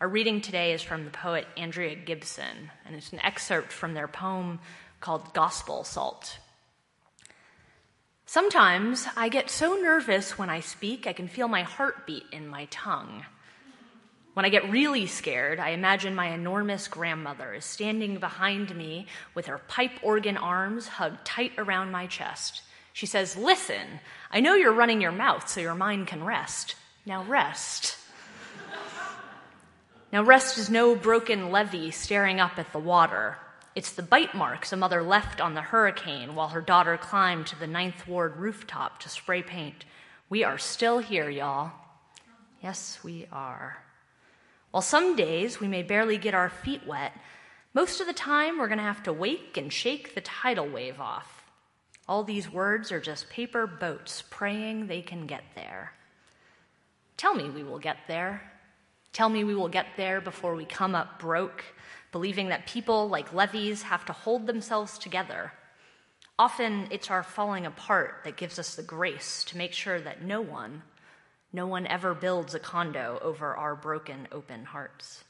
Our reading today is from the poet Andrea Gibson, and it's an excerpt from their poem called Gospel Salt. Sometimes I get so nervous when I speak, I can feel my heartbeat in my tongue. When I get really scared, I imagine my enormous grandmother is standing behind me with her pipe organ arms hugged tight around my chest. She says, Listen, I know you're running your mouth so your mind can rest. Now rest. Now, rest is no broken levee staring up at the water. It's the bite marks a mother left on the hurricane while her daughter climbed to the Ninth Ward rooftop to spray paint. We are still here, y'all. Yes, we are. While some days we may barely get our feet wet, most of the time we're going to have to wake and shake the tidal wave off. All these words are just paper boats praying they can get there. Tell me we will get there. Tell me we will get there before we come up broke, believing that people like levees have to hold themselves together. Often it's our falling apart that gives us the grace to make sure that no one, no one ever builds a condo over our broken, open hearts.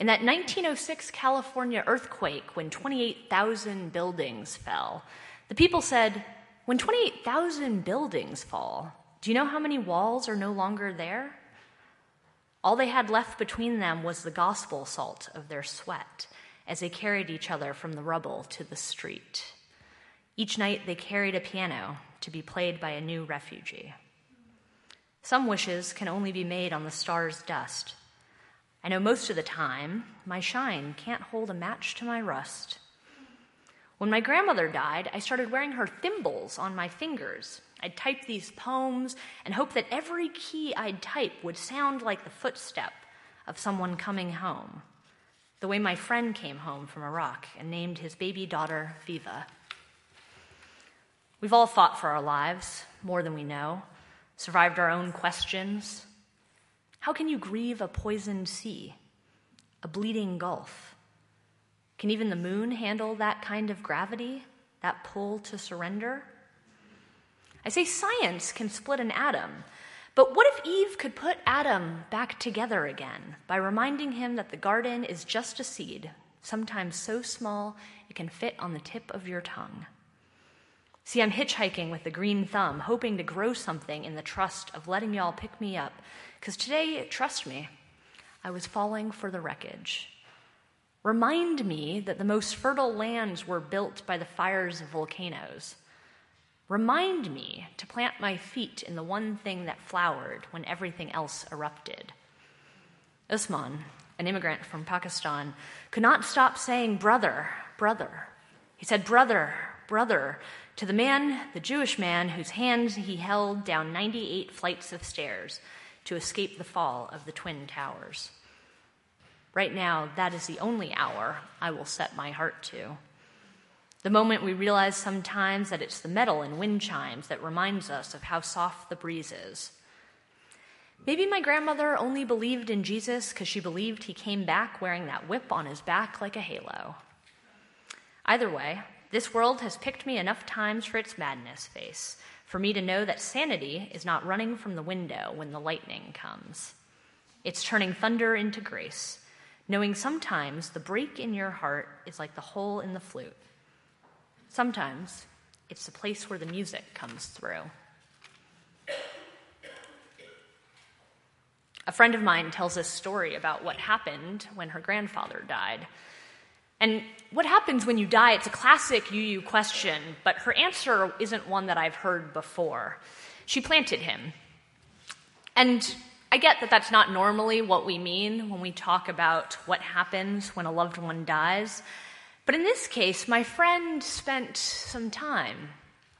In that 1906 California earthquake, when 28,000 buildings fell, the people said, When 28,000 buildings fall, do you know how many walls are no longer there? All they had left between them was the gospel salt of their sweat as they carried each other from the rubble to the street. Each night they carried a piano to be played by a new refugee. Some wishes can only be made on the star's dust. I know most of the time my shine can't hold a match to my rust. When my grandmother died, I started wearing her thimbles on my fingers. I'd type these poems and hope that every key I'd type would sound like the footstep of someone coming home, the way my friend came home from Iraq and named his baby daughter Viva. We've all fought for our lives more than we know survived our own questions. How can you grieve a poisoned sea, a bleeding gulf? Can even the moon handle that kind of gravity, that pull to surrender? I say science can split an atom, but what if Eve could put Adam back together again by reminding him that the garden is just a seed, sometimes so small it can fit on the tip of your tongue? See, I'm hitchhiking with the green thumb, hoping to grow something in the trust of letting y'all pick me up. Because today, trust me, I was falling for the wreckage. Remind me that the most fertile lands were built by the fires of volcanoes. Remind me to plant my feet in the one thing that flowered when everything else erupted. Usman, an immigrant from Pakistan, could not stop saying, Brother, brother. He said, Brother, brother, to the man, the Jewish man, whose hands he held down 98 flights of stairs to escape the fall of the Twin Towers. Right now, that is the only hour I will set my heart to. The moment we realize sometimes that it's the metal in wind chimes that reminds us of how soft the breeze is. Maybe my grandmother only believed in Jesus because she believed he came back wearing that whip on his back like a halo. Either way, this world has picked me enough times for its madness vase, for me to know that sanity is not running from the window when the lightning comes. It's turning thunder into grace, knowing sometimes the break in your heart is like the hole in the flute. Sometimes it's the place where the music comes through. A friend of mine tells a story about what happened when her grandfather died. And what happens when you die? It's a classic UU question, but her answer isn't one that I've heard before. She planted him. And I get that that's not normally what we mean when we talk about what happens when a loved one dies. But in this case, my friend spent some time,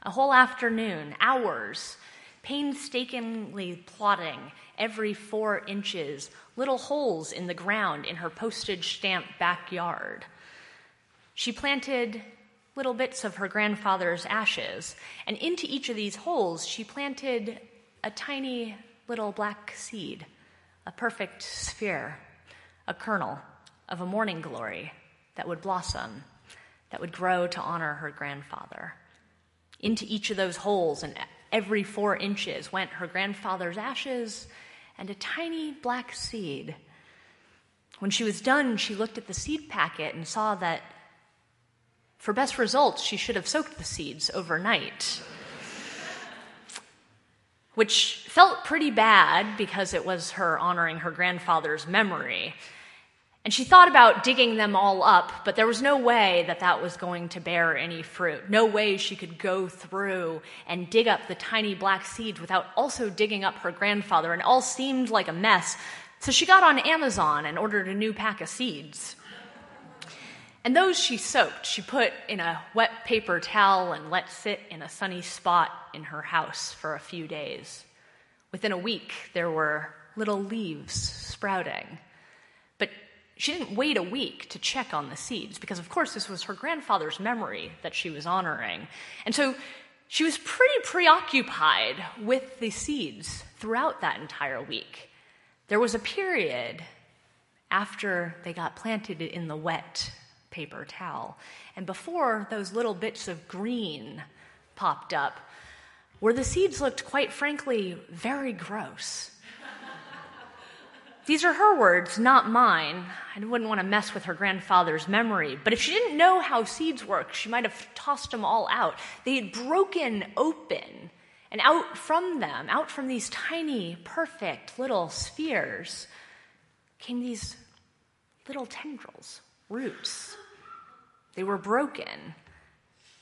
a whole afternoon, hours, painstakingly plotting every four inches, little holes in the ground in her postage stamp backyard. She planted little bits of her grandfather's ashes, and into each of these holes, she planted a tiny little black seed, a perfect sphere, a kernel of a morning glory that would blossom, that would grow to honor her grandfather. Into each of those holes, and every four inches, went her grandfather's ashes and a tiny black seed When she was done, she looked at the seed packet and saw that for best results, she should have soaked the seeds overnight. Which felt pretty bad because it was her honoring her grandfather's memory. And she thought about digging them all up, but there was no way that that was going to bear any fruit. No way she could go through and dig up the tiny black seeds without also digging up her grandfather, and all seemed like a mess. So she got on Amazon and ordered a new pack of seeds. And those she soaked, she put in a wet paper towel and let sit in a sunny spot in her house for a few days. Within a week, there were little leaves sprouting. She didn't wait a week to check on the seeds because, of course, this was her grandfather's memory that she was honoring. And so she was pretty preoccupied with the seeds throughout that entire week. There was a period after they got planted in the wet paper towel, and before those little bits of green popped up, where the seeds looked, quite frankly, very gross. These are her words, not mine. I wouldn't want to mess with her grandfather's memory. But if she didn't know how seeds work, she might have tossed them all out. They had broken open, and out from them, out from these tiny, perfect little spheres, came these little tendrils, roots. They were broken,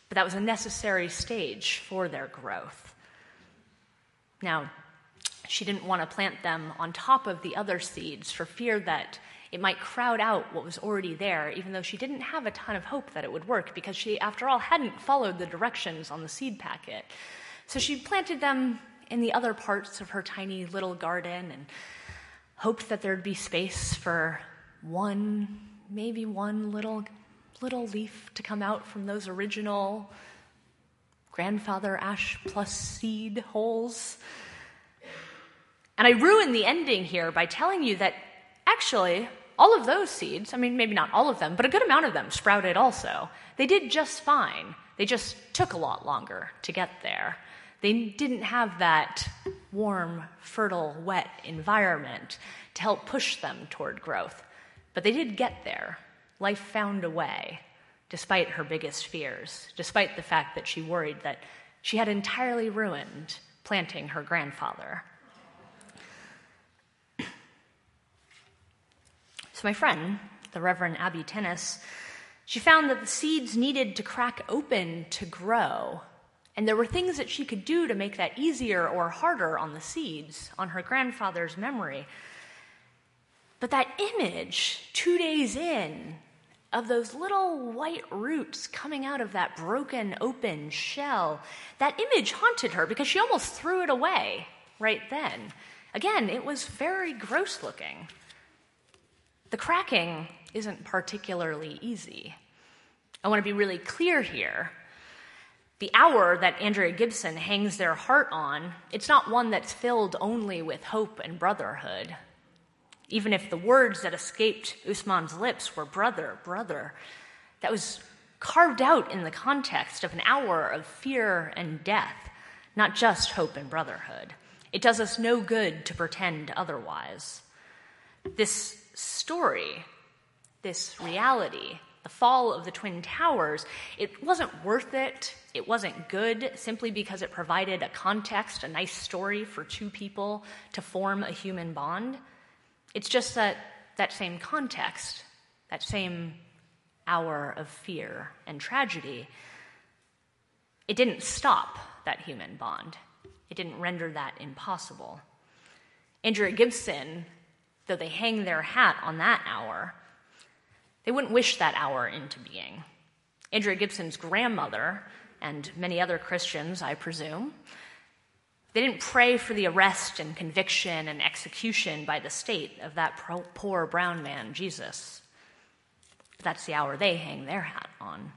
but that was a necessary stage for their growth. Now, she didn't want to plant them on top of the other seeds for fear that it might crowd out what was already there, even though she didn't have a ton of hope that it would work because she, after all, hadn't followed the directions on the seed packet. So she planted them in the other parts of her tiny little garden and hoped that there'd be space for one, maybe one little little leaf to come out from those original grandfather ash plus seed holes. And I ruin the ending here by telling you that actually, all of those seeds, I mean, maybe not all of them, but a good amount of them sprouted also. They did just fine. They just took a lot longer to get there. They didn't have that warm, fertile, wet environment to help push them toward growth. But they did get there. Life found a way, despite her biggest fears, despite the fact that she worried that she had entirely ruined planting her grandfather. So, my friend, the Reverend Abby Tennis, she found that the seeds needed to crack open to grow. And there were things that she could do to make that easier or harder on the seeds, on her grandfather's memory. But that image, two days in, of those little white roots coming out of that broken open shell, that image haunted her because she almost threw it away right then. Again, it was very gross looking. The cracking isn't particularly easy. I want to be really clear here. The hour that Andrea Gibson hangs their heart on, it's not one that's filled only with hope and brotherhood. Even if the words that escaped Usman's lips were brother, brother, that was carved out in the context of an hour of fear and death, not just hope and brotherhood. It does us no good to pretend otherwise. This story, this reality, the fall of the Twin Towers, it wasn't worth it. It wasn't good simply because it provided a context, a nice story for two people to form a human bond. It's just that that same context, that same hour of fear and tragedy, it didn't stop that human bond. It didn't render that impossible. Andrea Gibson though they hang their hat on that hour, they wouldn't wish that hour into being. Andrea Gibson's grandmother, and many other Christians, I presume, they didn't pray for the arrest and conviction and execution by the state of that poor brown man, Jesus. But that's the hour they hang their hat on.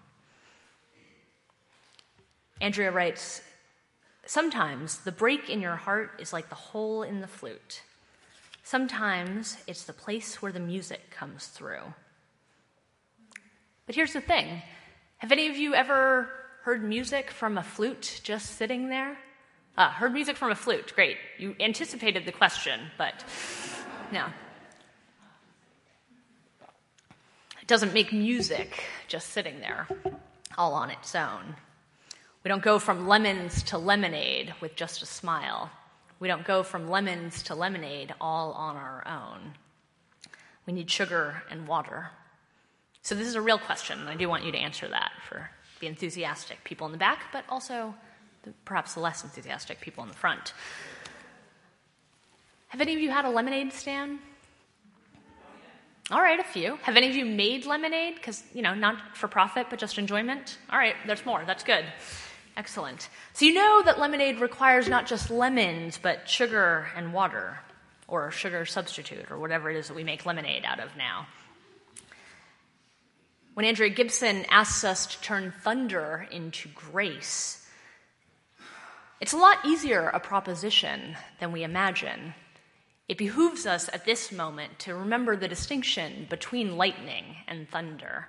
Andrea writes Sometimes the break in your heart is like the hole in the flute. Sometimes it's the place where the music comes through. But here's the thing have any of you ever heard music from a flute just sitting there? Ah, heard music from a flute. Great. You anticipated the question, but no. It doesn't make music just sitting there all on its own. We don't go from lemons to lemonade with just a smile. We don't go from lemons to lemonade all on our own. We need sugar and water. So, this is a real question, and I do want you to answer that for the enthusiastic people in the back, but also the, perhaps the less enthusiastic people in the front. Have any of you had a lemonade stand? All right, a few. Have any of you made lemonade? Because, you know, not for profit, but just enjoyment? All right, there's more. That's good. Excellent. So you know that lemonade requires not just lemons, but sugar and water, or sugar substitute, or whatever it is that we make lemonade out of now. When Andrea Gibson asks us to turn thunder into grace, it's a lot easier a proposition than we imagine. It behooves us at this moment to remember the distinction between lightning and thunder.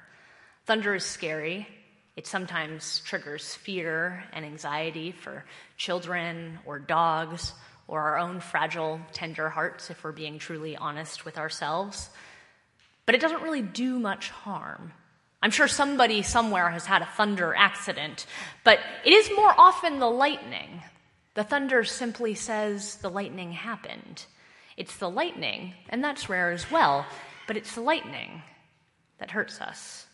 Thunder is scary. It sometimes triggers fear and anxiety for children or dogs or our own fragile, tender hearts, if we're being truly honest with ourselves. But it doesn't really do much harm. I'm sure somebody somewhere has had a thunder accident, but it is more often the lightning. The thunder simply says the lightning happened. It's the lightning, and that's rare as well, but it's the lightning that hurts us.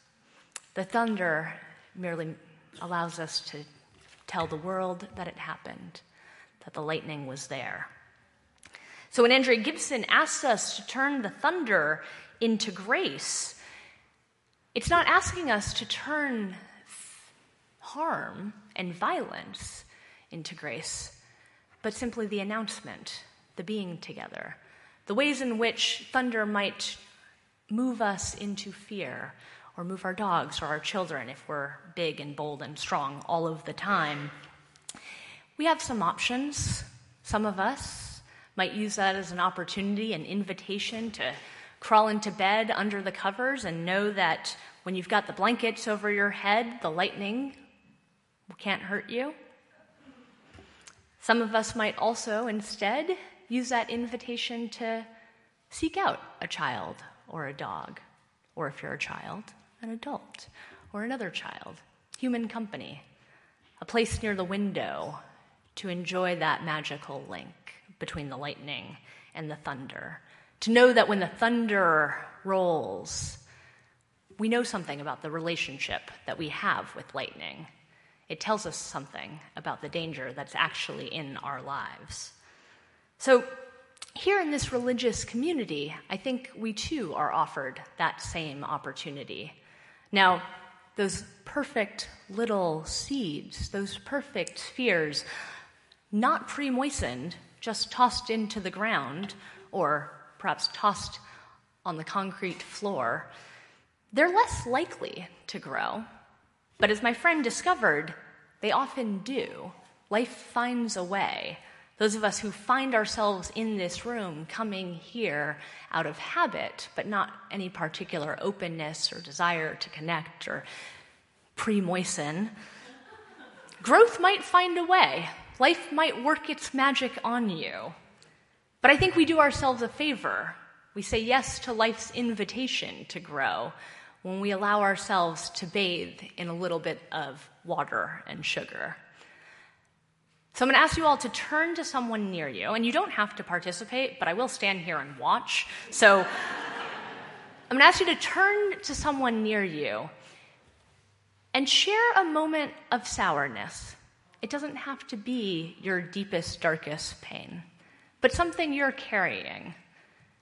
The thunder merely allows us to tell the world that it happened, that the lightning was there. So when Andrea Gibson asks us to turn the thunder into grace, it's not asking us to turn harm and violence into grace, but simply the announcement the being together, the ways in which thunder might move us into fear, or move our dogs or our children if we're big and bold and strong all of the time. We have some options. Some of us might use that as an opportunity, an invitation to crawl into bed under the covers and know that when you've got the blankets over your head, the lightning can't hurt you. Some of us might also instead use that invitation to seek out a child or a dog, or if you're a child, an adult or another child, human company, a place near the window to enjoy that magical link between the lightning and the thunder. To know that when the thunder rolls, we know something about the relationship that we have with lightning. It tells us something about the danger that's actually in our lives. So, here in this religious community, I think we too are offered that same opportunity. Now, those perfect little seeds, those perfect spheres, not pre moistened, just tossed into the ground, or perhaps tossed on the concrete floor, they're less likely to grow. But as my friend discovered, they often do. Life finds a way. Those of us who find ourselves in this room coming here out of habit, but not any particular openness or desire to connect or pre moisten, growth might find a way. Life might work its magic on you. But I think we do ourselves a favor. We say yes to life's invitation to grow when we allow ourselves to bathe in a little bit of water and sugar. So I'm going to ask you all to turn to someone near you, and you don't have to participate, but I will stand here and watch. So I'm going to ask you to turn to someone near you and share a moment of sourness. It doesn't have to be your deepest, darkest pain, but something you're carrying.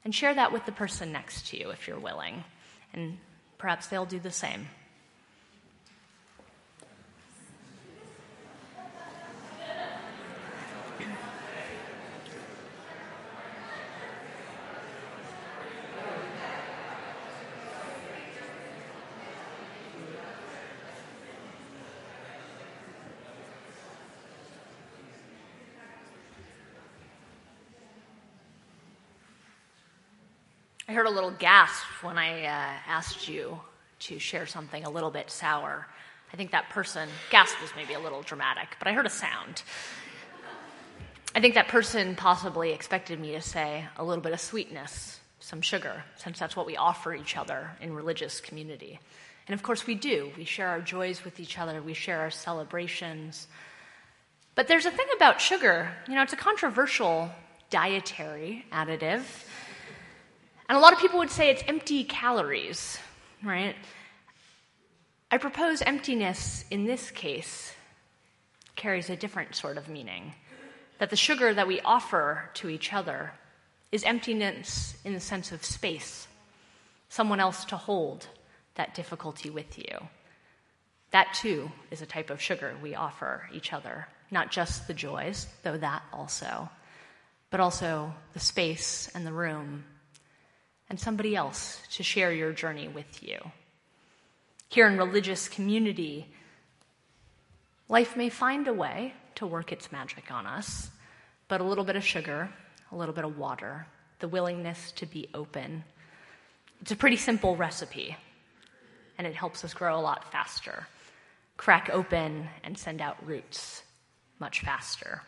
And share that with the person next to you if you're willing. And perhaps they'll do the same. I heard a little gasp when I uh, asked you to share something a little bit sour. I think that person, gasp was maybe a little dramatic, but I heard a sound. I think that person possibly expected me to say a little bit of sweetness some sugar, since that's what we offer each other in religious community. And of course, we do. We share our joys with each other, we share our celebrations. But there's a thing about sugar, you know, it's a controversial dietary additive. And a lot of people would say it's empty calories, right? I propose emptiness in this case carries a different sort of meaning. That the sugar that we offer to each other is emptiness in the sense of space, someone else to hold that difficulty with you. That too is a type of sugar we offer each other, not just the joys, though that also, but also the space and the room and somebody else to share your journey with you. Here in religious community, life may find a way to work its magic on us, but a little bit of sugar, a little bit of water, the willingness to be open. It's a pretty simple recipe, and it helps us grow a lot faster, crack open and send out roots much faster.